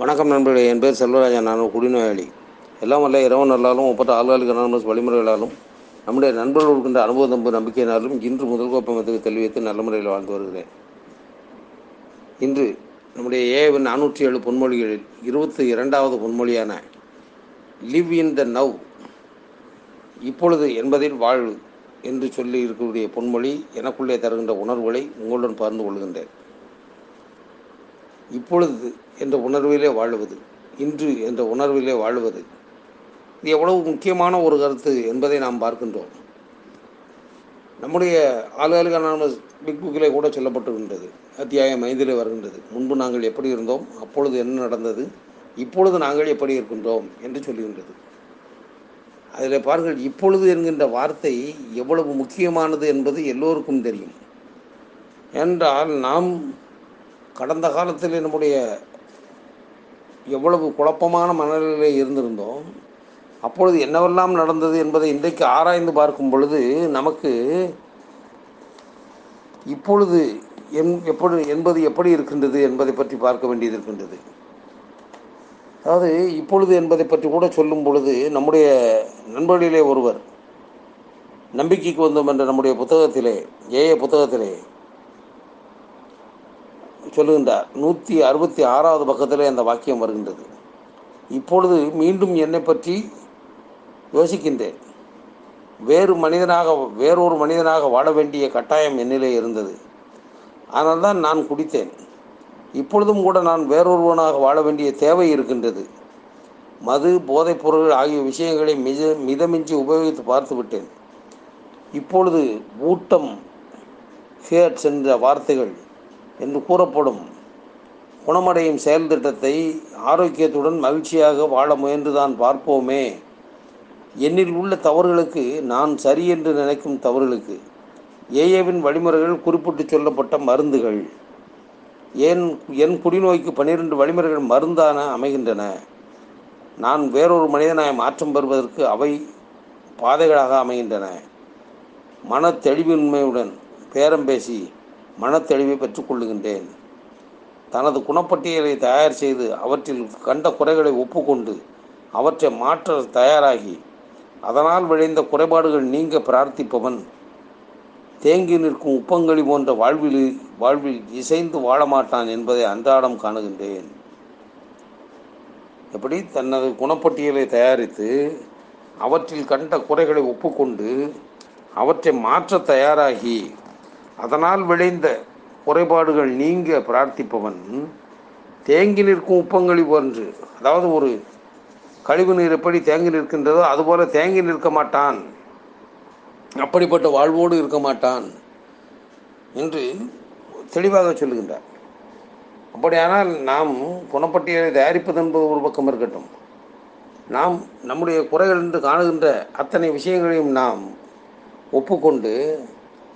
வணக்கம் நண்பர்களே என் பேர் செல்வராஜன் நான் குடிநோயாளி. எல்லாம் வல்ல இரவு நல்லாலும் ஒப்பற்ற ஆளுகளுக்கு அனானமஸ் வழிமுறைகளாலும் நம்முடைய நண்பர்கள் இருக்கின்ற அனுபவ தம்பு நம்பிக்கையினாலும் இன்று முதல் கோப்பமத்துக்கு தெளிவித்து நல்ல முறையில் வாழ்ந்து வருகிறேன். இன்று நம்முடைய ஏவின் நானூற்றி ஏழு பொன்மொழிகளில் இருபத்தி இரண்டாவது பொன்மொழியான லிவ் இன் த நவ் இப்பொழுது என்பதில் வாழ்வு என்று சொல்லி இருக்கக்கூடிய பொன்மொழி எனக்குள்ளே தருகின்ற உணர்வுகளை உங்களுடன் பகிர்ந்து கொள்கின்றேன். இப்பொழுது என்ற உணர்விலே வாழுவது இன்று என்ற உணர்விலே வாழுவது இது எவ்வளவு முக்கியமான ஒரு கருத்து என்பதை நாம் பார்க்கின்றோம். நம்முடைய ஆளுகளுக்கான பிக் புக்கிலே கூட சொல்லப்பட்டிருக்கின்றது. அத்தியாயம் ஐந்திலே வருகின்றது. முன்பு நாங்கள் எப்படி இருந்தோம் அப்பொழுது என்ன நடந்தது இப்பொழுது நாங்கள் எப்படி இருக்கின்றோம் என்று சொல்லுகின்றது அதில் பாருங்கள் இப்பொழுது என்கின்ற வார்த்தை எவ்வளவு முக்கியமானது என்பது எல்லோருக்கும் தெரியும். என்றால் நாம் கடந்த காலத்தில் நம்முடைய எவ்வளவு குழப்பமான மனநிலையிலே இருந்திருந்தோம் அப்பொழுது என்னவெல்லாம் நடந்தது என்பதை இன்றைக்கு ஆராய்ந்து பார்க்கும் பொழுது நமக்கு இப்பொழுது என் எப்படி என்பது எப்படி இருக்கின்றது என்பதை பற்றி பார்க்க வேண்டியது இருக்கின்றது. அதாவது இப்பொழுது என்பதை பற்றி கூட சொல்லும் பொழுது நம்முடைய நண்பர்களிலே ஒருவர் நம்பிக்கைக்கு வந்தோம் என்ற நம்முடைய புத்தகத்திலே ஏய புத்தகத்திலே சொல்லுகின்றார் நூற்றி அறுபத்தி ஆறாவது பக்கத்திலே அந்த வாக்கியம் வருகின்றது. இப்பொழுது மீண்டும் என்னை பற்றி யோசிக்கின்றேன். வேறு மனிதனாக வேறொரு மனிதனாக வாழ வேண்டிய கட்டாயம் என்னிலே இருந்தது. ஆனால் தான் நான் குடித்தேன். இப்பொழுதும் கூட நான் வேறொருவனாக வாழ வேண்டிய தேவை இருக்கின்றது. மது போதைப் பொருள்கள் ஆகிய விஷயங்களை மித மிதமின்றி உபயோகித்து பார்த்து விட்டேன். இப்பொழுது ஊட்டம் ஃபேட்ஸ் என்ற வார்த்தைகள் என்று கூறப்படும். குணமடையும் செயல் திட்டத்தை ஆரோக்கியத்துடன் மகிழ்ச்சியாக வாழ முயன்றுதான் பார்ப்போமே. என்னில் உள்ள தவறுகளுக்கு நான் சரி என்று நினைக்கும் தவறுகளுக்கு. ஏஏவின் வழிமுறைகள் குறிப்பிட்டு சொல்லப்பட்ட மருந்துகள். ஏன் என் குடிநோய்க்கு பன்னிரண்டு வழிமுறைகள் மருந்தான அமைகின்றன. நான் வேறொரு மனிதனாய் மாற்றம் பெறுவதற்கு அவை பாதைகளாக அமைகின்றன. மன தெளிவின்மையுடன் பேரம் பேசி மனத்தெளிவை பெற்றுக்கொள்ளுகின்றேன் தனது குணப்பட்டியலை தயார் செய்து அவற்றில் கண்ட குறைகளை ஒப்புக்கொண்டு அவற்றை மாற்ற தயாராகி அதனால் விளைந்த குறைபாடுகள் நீங்க பிரார்த்திப்பவன். தேங்கி நிற்கும் உப்பங்களி போன்ற வாழ்வில் வாழ்வில் இசைந்து வாழ மாட்டான் என்பதை அன்றாடம் காணுகின்றேன். எப்படி? தனது குணப்பட்டியலை தயாரித்து அவற்றில் கண்ட குறைகளை ஒப்புக்கொண்டு அவற்றை மாற்ற தயாராகி அதனால் விளைந்த குறைபாடுகள் நீங்க பிரார்த்திப்பவன் தேங்கி நிற்கும் உப்பங்களி போன்று அதாவது ஒரு கழிவு நீர் எப்படி தேங்கி நிற்கின்றதோ அதுபோல தேங்கி நிற்க மாட்டான். அப்படிப்பட்ட வாழ்வோடு இருக்க மாட்டான் என்று தெளிவாக சொல்லுகின்றார். அப்படியானால் நாம் குணப்பட்டியலை தயாரிப்பது என்பது ஒரு பக்கம் இருக்கட்டும். நாம் நம்முடைய குறைகள் என்று காணுகின்ற அத்தனை விஷயங்களையும் நாம் ஒப்புக்கொண்டு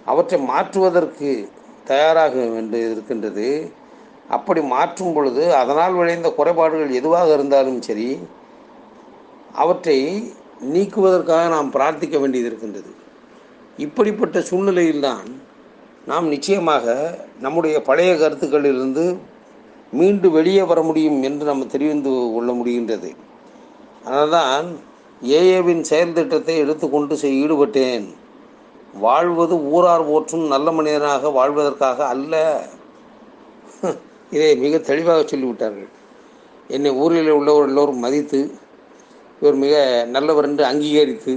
அவற்றை மாற்றுவதற்கு தயாராக வேண்டியது இருக்கின்றது. அப்படி மாற்றும் பொழுது அதனால் விளைந்த குறைபாடுகள் எதுவாக இருந்தாலும் சரி அவற்றை நீக்குவதற்காக நாம் பிரார்த்திக்க வேண்டியது இருக்கின்றது. இப்படிப்பட்ட சூழ்நிலையில்தான் நாம் நிச்சயமாக நம்முடைய பழைய கருத்துக்களிலிருந்து மீண்டு வெளியே வர முடியும் என்று நம்ம தெரிந்து கொள்ள முடிகின்றது. அதனால்தான் ஏஏவின் செயல் திட்டத்தை எடுத்துக்கொண்டு செய் ஈடுபட்டேன். வாழ்வது ஊரார் ஓற்றும் நல்ல மனிதனாக வாழ்வதற்காக அல்ல. இதை மிக தெளிவாக சொல்லிவிட்டார்கள். என்னை ஊரில் உள்ளவர் எல்லோரும் மதித்து இவர் மிக நல்லவர் என்று அங்கீகரித்து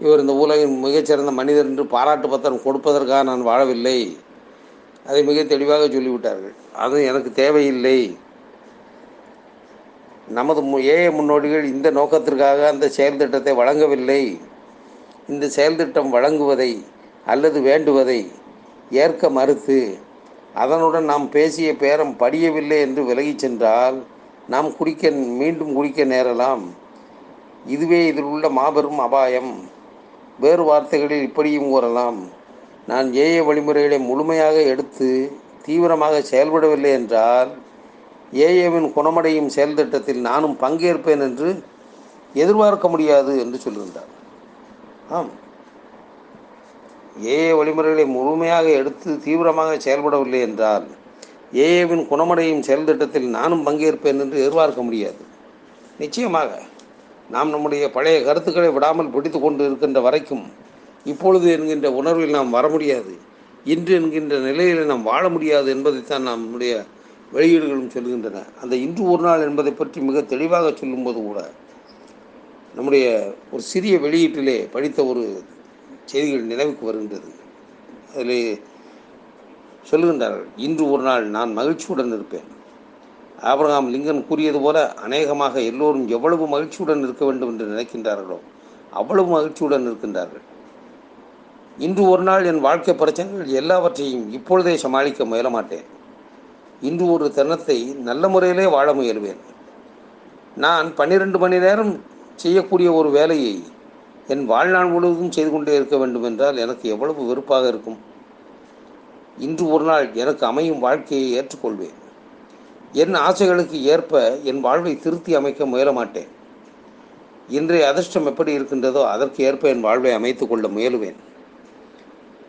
இவர் இந்த உலகின் மிகச்சிறந்த மனிதர் என்று பாராட்டு பத்திரம் கொடுப்பதற்காக நான் வாழவில்லை. அதை மிக தெளிவாக சொல்லிவிட்டார்கள். அது எனக்கு தேவையில்லை. நமது ஏ முன்னோடிகள் இந்த நோக்கத்திற்காக அந்த செயல் திட்டத்தை வழங்கவில்லை. இந்த செயல்திட்டம் வழங்குவதை அல்லது வேண்டுவதை ஏற்க மறுத்து அதனுடன் நாம் பேசிய பேரம் படியவில்லை என்று விலகிச் சென்றால் நாம் குடிக்க மீண்டும் குடிக்க நேரலாம். இதுவே இதில் உள்ள மாபெரும் அபாயம். வேறு வார்த்தைகளில் இப்படியும் கூறலாம். நான் ஏஏ வழிமுறைகளை முழுமையாக எடுத்து தீவிரமாக செயல்படவில்லை என்றால் ஏஏவின் குணமடையும் செயல்திட்டத்தில் நானும் பங்கேற்பேன் என்று எதிர்பார்க்க முடியாது என்று சொல்லியிருந்தார் ஆம். ஏஏ வழிமுறைகளை முழுமையாக எடுத்து தீவிரமாக செயல்படவில்லை என்றால் ஏஏவின் குணமடையும் செயல் திட்டத்தில் நானும் பங்கேற்பேன் என்று எதிர்பார்க்க முடியாது. நிச்சயமாக நாம் நம்முடைய பழைய கருத்துக்களை விடாமல் பிடித்து கொண்டு இருக்கின்ற வரைக்கும் இப்பொழுது என்கின்ற உணர்வில் நாம் வர முடியாது. இன்று என்கின்ற நிலையில் நாம் வாழ முடியாது என்பதைத்தான் நம்முடைய வெளியீடுகளும் சொல்கின்றன. அந்த இன்று ஒரு நாள் என்பதை பற்றி மிக தெளிவாக சொல்லும்போது கூட நம்முடைய ஒரு சிறிய வெளியீட்டிலே படித்த ஒரு செய்திகள் நினைவுக்கு வருகின்றது. அதில் சொல்லுகின்றார்கள் இன்று ஒரு நாள் நான் மகிழ்ச்சியுடன் இருப்பேன். ஆபிரகாம் லிங்கன் கூறியது போல அநேகமாக எல்லோரும் எவ்வளவு மகிழ்ச்சியுடன் இருக்க வேண்டும் என்று நினைக்கின்றார்களோ அவ்வளவு மகிழ்ச்சியுடன் இருக்கின்றார்கள். இன்று ஒரு நாள் என் வாழ்க்கை பிரச்சனைகள் எல்லாவற்றையும் இப்பொழுதே சமாளிக்க முயல மாட்டேன். இன்று ஒரு தருணத்தை நல்ல முறையிலே வாழ முயல்வேன். நான் பன்னிரண்டு மணி நேரம் செய்யக்கூடிய ஒரு வேலையை என் வாழ்நாள் முழுவதும் செய்து கொண்டே இருக்க வேண்டும் என்றால் எனக்கு எவ்வளவு வெறுப்பாக இருக்கும். இன்று ஒரு நாள் எனக்கு அமையும் வாழ்க்கையை ஏற்றுக்கொள்வேன். என் ஆசைகளுக்கு ஏற்ப என் வாழ்வை திருத்தி அமைக்க முயல மாட்டேன். இன்றைய அதிர்ஷ்டம் எப்படி இருக்கின்றதோ அதற்கு ஏற்ப என் வாழ்வை அமைத்து கொள்ள முயலுவேன்.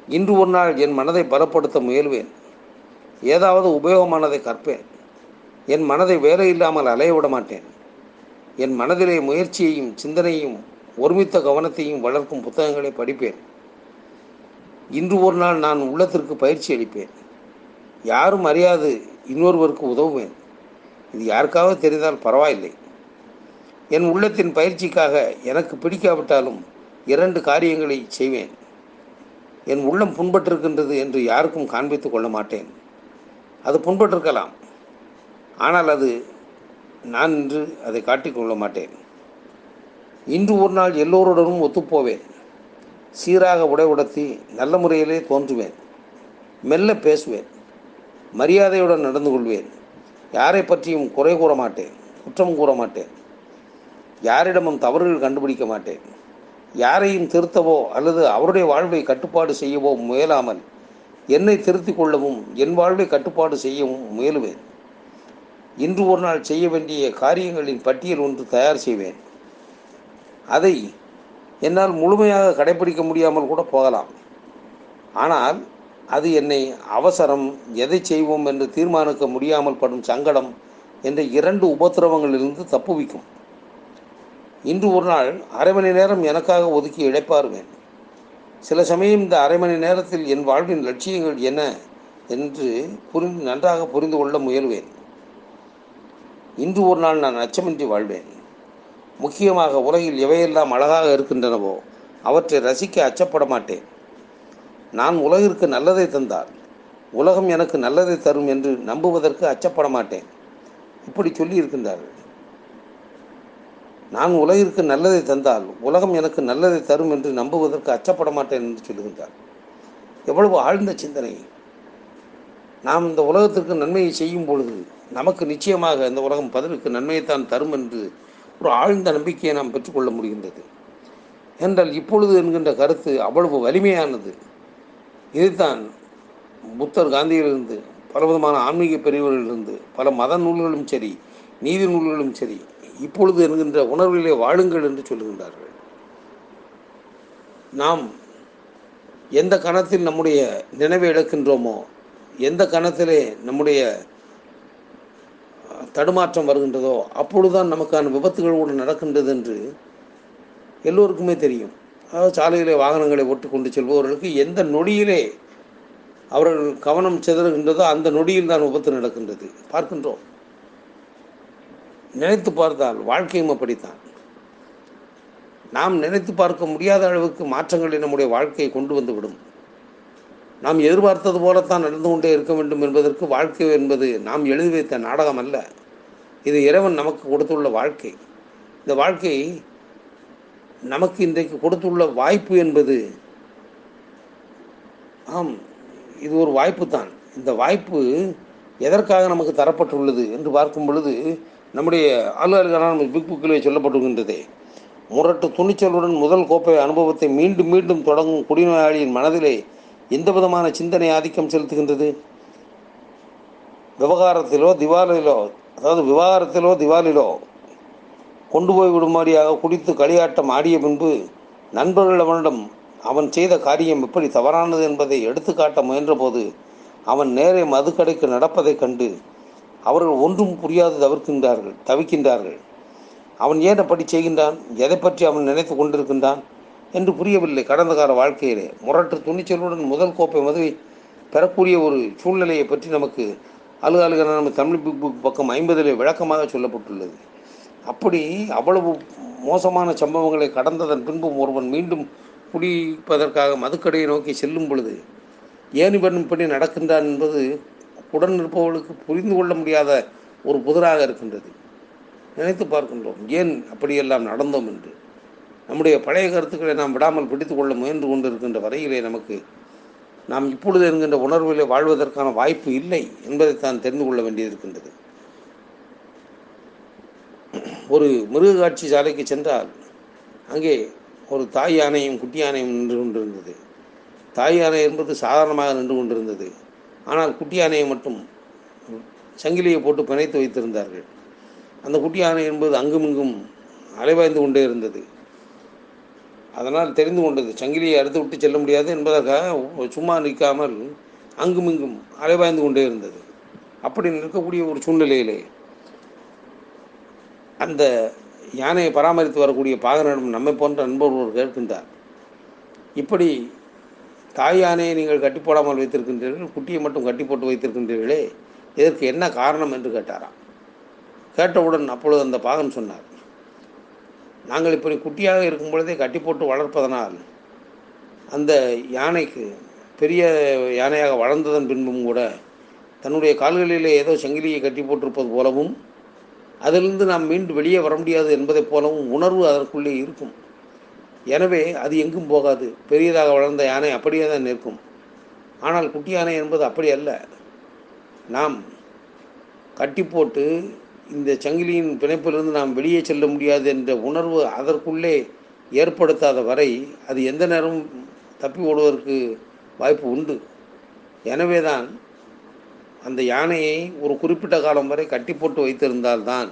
இன்று ஒரு நாள் என் மனதை பலப்படுத்த முயல்வேன். ஏதாவது உபயோகமானதை கற்பேன். என் மனதை வேலை இல்லாமல் அலைய விட மாட்டேன். என் மனதிலே முயற்சியையும் சிந்தனையும் ஒருமித்த கவனத்தையும் வளர்க்கும் புத்தகங்களை படிப்பேன். இன்று ஒரு நாள் நான் உள்ளத்திற்கு பயிற்சி அளிப்பேன். யாரும் அறியாது இன்னொருவருக்கு உதவுவேன். இது யாருக்காவது தெரிந்தால் பரவாயில்லை. என் உள்ளத்தின் பயிற்சிக்காக எனக்கு பிடிக்காவிட்டாலும் இரண்டு காரியங்களை செய்வேன். என் உள்ளம் புண்பட்டிருக்கின்றது என்று யாருக்கும் காண்பித்துக் கொள்ள மாட்டேன். அது புண்பட்டிருக்கலாம். ஆனால் அது நான் இன்று அதை காட்டிக்கொள்ள மாட்டேன். இன்று ஒரு நாள் எல்லோருடனும் ஒத்துப்போவேன். சீராக உடை உடத்தி நல்ல முறையிலே தோன்றுவேன். மெல்ல பேசுவேன். மரியாதையுடன் நடந்து கொள்வேன். யாரை பற்றியும் குறை கூற மாட்டேன். குற்றம் கூற மாட்டேன். யாரிடமும் தவறுகள் கண்டுபிடிக்க மாட்டேன். யாரையும் திருத்தவோ அல்லது அவருடைய வாழ்வை கட்டுப்பாடு செய்யவோ முயலாமல் என்னை திருத்திக் கொள்ளவும் என் வாழ்வை கட்டுப்பாடு செய்யவும் முயலுவேன். இன்று ஒரு நாள் செய்ய வேண்டிய காரியங்களின் பட்டியல் ஒன்று தயார் செய்வேன். அதை என்னால் முழுமையாக கடைபிடிக்க முடியாமல் கூட போகலாம். ஆனால் அது என்னை அவசரம் எதை செய்வோம் என்று தீர்மானிக்க முடியாமல் படும் சங்கடம் என்ற இரண்டு உபத்திரவங்களிலிருந்து தப்புவிக்கும் இன்று ஒரு நாள் அரை மணி நேரம் எனக்காக ஒதுக்கி இழைப்பாருவேன் சில சமயம் இந்த அரை மணி நேரத்தில் என் வாழ்வின் லட்சியங்கள் என்ன என்று புரிந்து நன்றாக புரிந்து கொள்ள முயல்வேன். இன்று ஒரு நாள் நான் அச்சமின்றி வாழ்வேன். முக்கியமாக உலகில் எவையெல்லாம் அழகாக இருக்கின்றனவோ அவற்றை ரசிக்க அச்சப்பட மாட்டேன். நான் உலகிற்கு நல்லதை தந்தால் உலகம் எனக்கு நல்லதை தரும் என்று நம்புவதற்கு அச்சப்பட மாட்டேன். இப்படி சொல்லி இருக்கின்றார்கள் நான் உலகிற்கு நல்லதை தந்தால் உலகம் எனக்கு நல்லதை தரும் என்று நம்புவதற்கு அச்சப்பட மாட்டேன் என்று சொல்லுகின்றார். எவ்வளவு ஆழ்ந்த சிந்தனை. நாம் இந்த உலகத்திற்கு நன்மையை செய்யும் பொழுது நமக்கு நிச்சயமாக இந்த உலகம் பதிலுக்கு நன்மையைத்தான் தரும் என்று ஒரு ஆழ்ந்த நம்பிக்கையை நாம் பெற்றுக்கொள்ள முடிகின்றது. என்றால் இப்பொழுது என்கின்ற கருத்து அவ்வளவு வலிமையானது. இதைத்தான் புத்தர் காந்தியிலிருந்து பல விதமான ஆன்மீக பெரியவர்களிலிருந்து பல மத நூல்களும் சரி நீதி நூல்களும் சரி இப்பொழுது என்கின்ற உணர்விலே வாழுங்கள் என்று சொல்லுகின்றார்கள் நாம் எந்த கணத்தில் நம்முடைய நினைவை இழக்கின்றோமோ எந்த கணத்திலே நம்முடைய தடுமாற்றம் வருகின்றதோ அப்பொழுதுதான் நமக்கான விபத்துகள் கூட நடக்கின்றது என்று எல்லோருக்குமே தெரியும். அதாவது சாலையிலே வாகனங்களை ஓட்டு கொண்டு செல்பவர்களுக்கு எந்த நொடியிலே அவர்கள் கவனம் சிதறுகின்றதோ அந்த நொடியில் தான் விபத்து நடக்கின்றது. பார்க்கின்றோம். நினைத்து பார்த்தால் வாழ்க்கையும் அப்படித்தான். நாம் நினைத்து பார்க்க முடியாத அளவுக்கு மாற்றங்களை நம்முடைய வாழ்க்கையை கொண்டு வந்துவிடும் நாம் எதிர்பார்த்தது போலத்தான் நடந்து கொண்டே இருக்க வேண்டும் என்பதற்கு வாழ்க்கை என்பது நாம் எழுதி வைத்த நாடகம் அல்ல இது இறைவன் நமக்கு கொடுத்துள்ள வாழ்க்கை. இந்த வாழ்க்கை நமக்கு இன்றைக்கு கொடுத்துள்ள வாய்ப்பு என்பது ஆம் இது ஒரு வாய்ப்பு தான். இந்த வாய்ப்பு எதற்காக நமக்கு தரப்பட்டுள்ளது என்று பார்க்கும் பொழுது நம்முடைய ஆளுநர்களான பிக் புக்கிலே சொல்லப்பட்டுகின்றதே முரட்டு துணிச்சலுடன் முதல் கோப்பை அனுபவத்தை மீண்டும் மீண்டும் தொடங்கும் குடிநோயாளியின் மனதிலே எந்த விதமான சிந்தனை ஆதிக்கம் செலுத்துகின்றது? விவகாரத்திலோ திவாலிலோ அதாவது விவகாரத்திலோ திவாலிலோ கொண்டு போய் விடுமாறியாக குடித்து களியாட்டம் ஆடிய பின்பு நண்பர்கள் அவனிடம் அவன் செய்த காரியம் எப்படி தவறானது என்பதை எடுத்துக்காட்ட முயன்றபோது அவன் நேரே மதுக்கடைக்கு நடப்பதைக் கண்டு அவர்கள் ஒன்றும் புரியாது தவிர்க்கின்றார்கள் தவிக்கின்றார்கள். அவன் ஏன் அப்படி செய்கின்றான்? எதை பற்றி அவன் நினைத்து கொண்டிருக்கின்றான்? என்று புரியவில்லை கடந்த கால வாழ்க்கையிலே. முரட்டு துணிச்சலுடன் முதல் கோப்பை மதுவை பெறக்கூடிய ஒரு சூழ்நிலையை பற்றி நமக்கு அலுவலக நம்ம தமிழ் பிக் புக் பக்கம் ஐம்பதிலே விளக்கமாக சொல்லப்பட்டுள்ளது. அப்படி அவ்வளவு மோசமான சம்பவங்களை கடந்ததன் பின்பும் ஒருவன் மீண்டும் குடிப்பதற்காக மதுக்கடையை நோக்கி செல்லும் பொழுது ஏன் பண்ணும் இப்படி நடக்கின்றான் என்பது உடன் இருப்பவர்களுக்கு புரிந்து கொள்ள முடியாத ஒரு புதிராக இருக்கின்றது. நினைத்து பார்க்கின்றோம். ஏன் அப்படியெல்லாம் நடந்தோம் என்று? நம்முடைய பழைய கருத்துக்களை நாம் விடாமல் பிடித்து கொள்ள முயன்று கொண்டிருக்கின்ற வரையிலே நமக்கு நாம் இப்பொழுது என்கின்ற உணர்விலே வாழ்வதற்கான வாய்ப்பு இல்லை என்பதை தான் தெரிந்து கொள்ள வேண்டியிருக்கின்றது. ஒரு மிருக காட்சி சாலைக்கு சென்றால் அங்கே ஒரு தாய் யானையும் குட்டி யானையும் நின்று கொண்டிருந்தது. தாய் யானை என்பது சாதாரணமாக நின்று கொண்டிருந்தது. ஆனால் குட்டி யானையை மட்டும் சங்கிலியை போட்டு பிணைத்து வைத்திருந்தார்கள். அந்த குட்டி யானை என்பது அங்குமிங்கும் அலைவாய்ந்து கொண்டே இருந்தது. அதனால் தெரிந்து கொண்டது. சங்கிலியை அறுத்து விட்டு செல்ல முடியாது என்பதற்காக சும்மா நிற்காமல் அங்குமிங்கும் அலைவாய்ந்து கொண்டே இருந்தது. அப்படி நிற்கக்கூடிய ஒரு சூழ்நிலையிலே அந்த யானையை பராமரித்து வரக்கூடிய பாகனிடம் நம்மை போன்ற நண்பர் ஒருவர் கேட்கின்றார். இப்படி தாய் யானையை நீங்கள் கட்டி போடாமல் வைத்திருக்கின்றீர்கள் குட்டியை மட்டும் கட்டி போட்டு வைத்திருக்கின்றீர்களே இதற்கு என்ன காரணம் என்று கேட்டாராம். கேட்டவுடன் அப்பொழுது அந்த பாகன் சொன்னார் நாங்கள் இப்படி குட்டியாக இருக்கும் பொழுதே கட்டி போட்டு வளர்ப்பதனால் அந்த யானைக்கு பெரிய யானையாக வளர்ந்ததன் பின்பும் கூட தன்னுடைய கால்களிலே ஏதோ சங்கிலியை கட்டி போட்டிருப்பது போலவும் அதிலிருந்து நாம் மீண்டும் வெளியே வர முடியாது என்பதைப் போலவும் உணர்வு அதற்குள்ளே இருக்கும். எனவே அது எங்கும் போகாது. பெரியதாக வளர்ந்த யானை அப்படியே தான் நிற்கும். ஆனால் குட்டி யானை என்பது அப்படி அல்ல. நாம் கட்டி போட்டு இந்த சங்கிலியின் பிணைப்பிலிருந்து நாம் வெளியே செல்ல முடியாது என்ற உணர்வு அதற்குள்ளே ஏற்படுத்தாத வரை அது எந்த நேரமும் தப்பி ஓடுவதற்கு வாய்ப்பு உண்டு. எனவே தான் அந்த யானையை ஒரு குறிப்பிட்ட காலம் வரை கட்டி போட்டு வைத்திருந்தால்தான்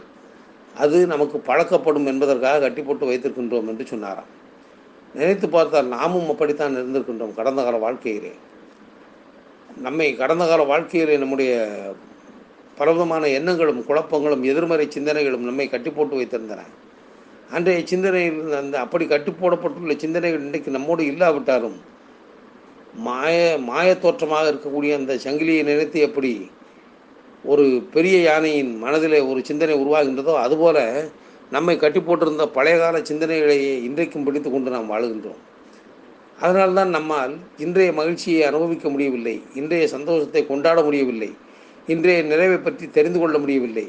அது நமக்கு பழக்கப்படும் என்பதற்காக கட்டி போட்டு வைத்திருக்கின்றோம் என்று சொன்னாராம். நினைத்து பார்த்தால் நாமும் அப்படித்தான் இருந்திருக்கின்றோம் கடந்த கால வாழ்க்கையிலே. நம்மை கடந்த கால வாழ்க்கையிலே நம்முடைய பலவிதமான எண்ணங்களும் குழப்பங்களும் எதிர்மறை சிந்தனைகளும் நம்மை கட்டி போட்டு வைத்திருந்தன. அன்றைய சிந்தனையில் அந்த அப்படி கட்டி போடப்பட்டுள்ள சிந்தனைகள் இன்றைக்கு நம்மோடு இல்லாவிட்டாலும் மாய மாய தோற்றமாக இருக்கக்கூடிய அந்த சங்கிலியை நினைத்து எப்படி ஒரு பெரிய யானையின் மனதிலே ஒரு சிந்தனை உருவாகின்றதோ அதுபோல நம்மை கட்டி போட்டிருந்த பழைய கால சிந்தனைகளையே இன்றைக்கும் பிடித்து கொண்டு நாம் வாழுகின்றோம். அதனால்தான் நம்மால் இன்றைய மகிழ்ச்சியை அனுபவிக்க முடியவில்லை இன்றைய சந்தோஷத்தை கொண்டாட முடியவில்லை. இன்றைய நிறைவை பற்றி தெரிந்து கொள்ள முடியவில்லை.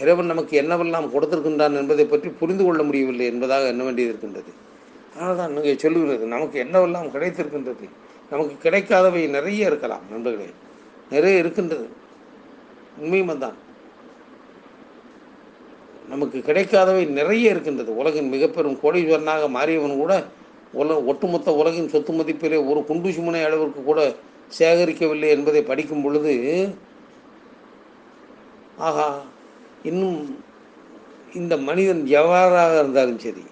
இறைவன் நமக்கு என்னவெல்லாம் கொடுத்திருக்கின்றான் என்பதை பற்றி புரிந்து கொள்ள முடியவில்லை என்பதாக எண்ண வேண்டியது இருக்கின்றது. அதனால் தான் இங்கே சொல்லுகிறது நமக்கு என்னவெல்லாம் கிடைத்திருக்கின்றது? நமக்கு கிடைக்காதவை நிறைய இருக்கலாம் நண்பர்களே. நிறைய இருக்கின்றது. உண்மையும் தான் நமக்கு கிடைக்காதவை நிறைய இருக்கின்றது. உலகின் மிகப்பெரும் கோடீஸ்வரனாக மாறியவன் கூட உல ஒட்டுமொத்த உலகின் சொத்து மதிப்பிலே ஒரு குண்டூசி முனை அளவிற்கு கூட சேகரிக்கவில்லை என்பதை படிக்கும் பொழுது ஆகா இன்னும் இந்த மனிதன் எவ்வாறாக இருந்தாலும் சரி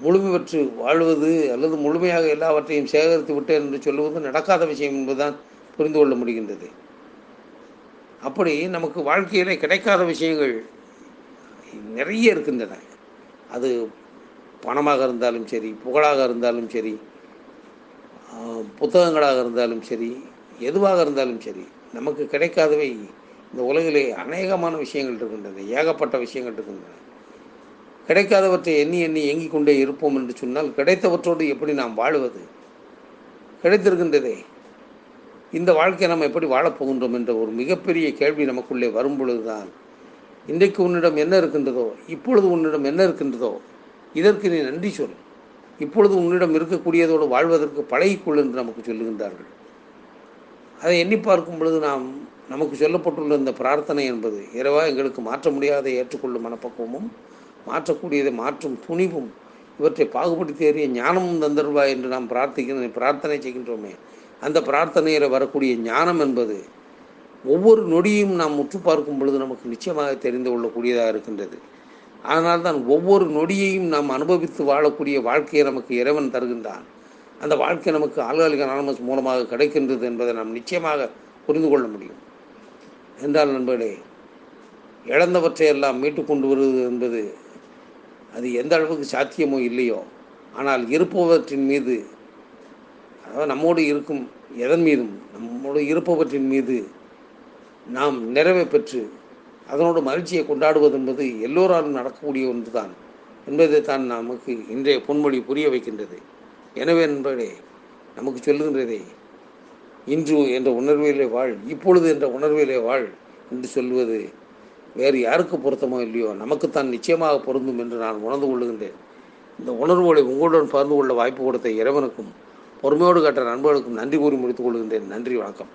முழுமை பெற்று வாழ்வது அல்லது முழுமையாக எல்லாவற்றையும் சேகரித்து விட்டேன் என்று சொல்லுவது நடக்காத விஷயம் என்பதுதான் புரிந்து கொள்ள முடிகின்றது. அப்படி நமக்கு வாழ்க்கையிலே கிடைக்காத விஷயங்கள் நிறைய இருக்கின்றன. அது பணமாக இருந்தாலும் சரி புகழாக இருந்தாலும் சரி புத்தகங்களாக இருந்தாலும் சரி எதுவாக இருந்தாலும் சரி நமக்கு கிடைக்காதவை இந்த உலகிலே அநேகமான விஷயங்கள் இருக்கின்றன ஏகப்பட்ட விஷயங்கள் இருக்கின்றன. கிடைக்காதவற்றை எண்ணி எண்ணி இயங்கிக் கொண்டே இருப்போம் என்று சொன்னால் கிடைத்தவற்றோடு எப்படி நாம் வாழுவது? கிடைத்திருக்கின்றதே. இந்த வாழ்க்கையை நாம் எப்படி வாழப்போகின்றோம் என்ற ஒரு மிகப்பெரிய கேள்வி நமக்குள்ளே வரும் பொழுதுதான். இன்றைக்கு உன்னிடம் என்ன இருக்கின்றதோ இப்பொழுது உன்னிடம் என்ன இருக்கின்றதோ இதற்கு நீ நன்றி சொல். இப்பொழுது உன்னிடம் இருக்கக்கூடியதோடு வாழ்வதற்கு பழகிக்கொள் என்று நமக்கு சொல்லுகின்றார்கள். அதை எண்ணி பார்க்கும் பொழுது நாம் நமக்கு சொல்லப்பட்டுள்ள இந்த பிரார்த்தனை என்பது இரவா எங்களுக்கு மாற்ற முடியாத ஏற்றுக்கொள்ளும் மனப்பக்குவமும் மாற்றக்கூடியதை மாற்றும் துணிவும் இவற்றை பாகுபடுத்தி அறிய ஞானமும் தந்தருவா என்று நாம் பிரார்த்திக்கிற பிரார்த்தனை செய்கின்றோமே. அந்த பிரார்த்தனையில் வரக்கூடிய ஞானம் என்பது ஒவ்வொரு நொடியும் நாம் முற்று பார்க்கும் பொழுது நமக்கு நிச்சயமாக தெரிந்து கொள்ளக்கூடியதாக இருக்கின்றது. அதனால் தான் ஒவ்வொரு நொடியையும் நாம் அனுபவித்து வாழக்கூடிய வாழ்க்கையை நமக்கு இறைவன் தருகின்றான். அந்த வாழ்க்கை நமக்கு ஆல்காலிக் அனானமஸ் மூலமாக கிடைக்கின்றது என்பதை நாம் நிச்சயமாக புரிந்து கொள்ள முடியும். என்றால் நண்பர்களே இழந்தவற்றை எல்லாம் மீட்டு கொண்டு வருவது என்பது அது எந்த அளவுக்கு சாத்தியமோ இல்லையோ ஆனால் இருப்பவற்றின் மீது அதாவது நம்மோடு இருக்கும் எதன் மீதும் நம்மோடு இருப்பவற்றின் மீது நாம் நிறைவை பெற்று அதனோடு மகிழ்ச்சியை கொண்டாடுவது என்பது எல்லோராலும் நடக்கக்கூடிய ஒன்றுதான் என்பதை தான் நமக்கு இன்றைய பொன்மொழி புரிய வைக்கின்றது. எனவே நண்பர்களே நமக்கு சொல்லுகின்றதே இன்று என்ற உணர்விலே வாழ் இப்பொழுது என்ற உணர்விலே வாழ் என்று சொல்வது வேறு யாருக்கு பொருத்தமோ இல்லையோ நமக்குத்தான் நிச்சயமாக பொருந்தும் என்று நான் உணர்ந்து கொள்ளுகின்றேன். இந்த உணர்வுகளை உங்களுடன் பகிர்ந்து கொள்ள வாய்ப்பு கொடுத்த இறைவனுக்கும் பொறுமையோடு கேட்ட நண்பர்களுக்கும் நன்றி கூறி முடித்துக் கொள்கின்றேன். நன்றி வணக்கம்.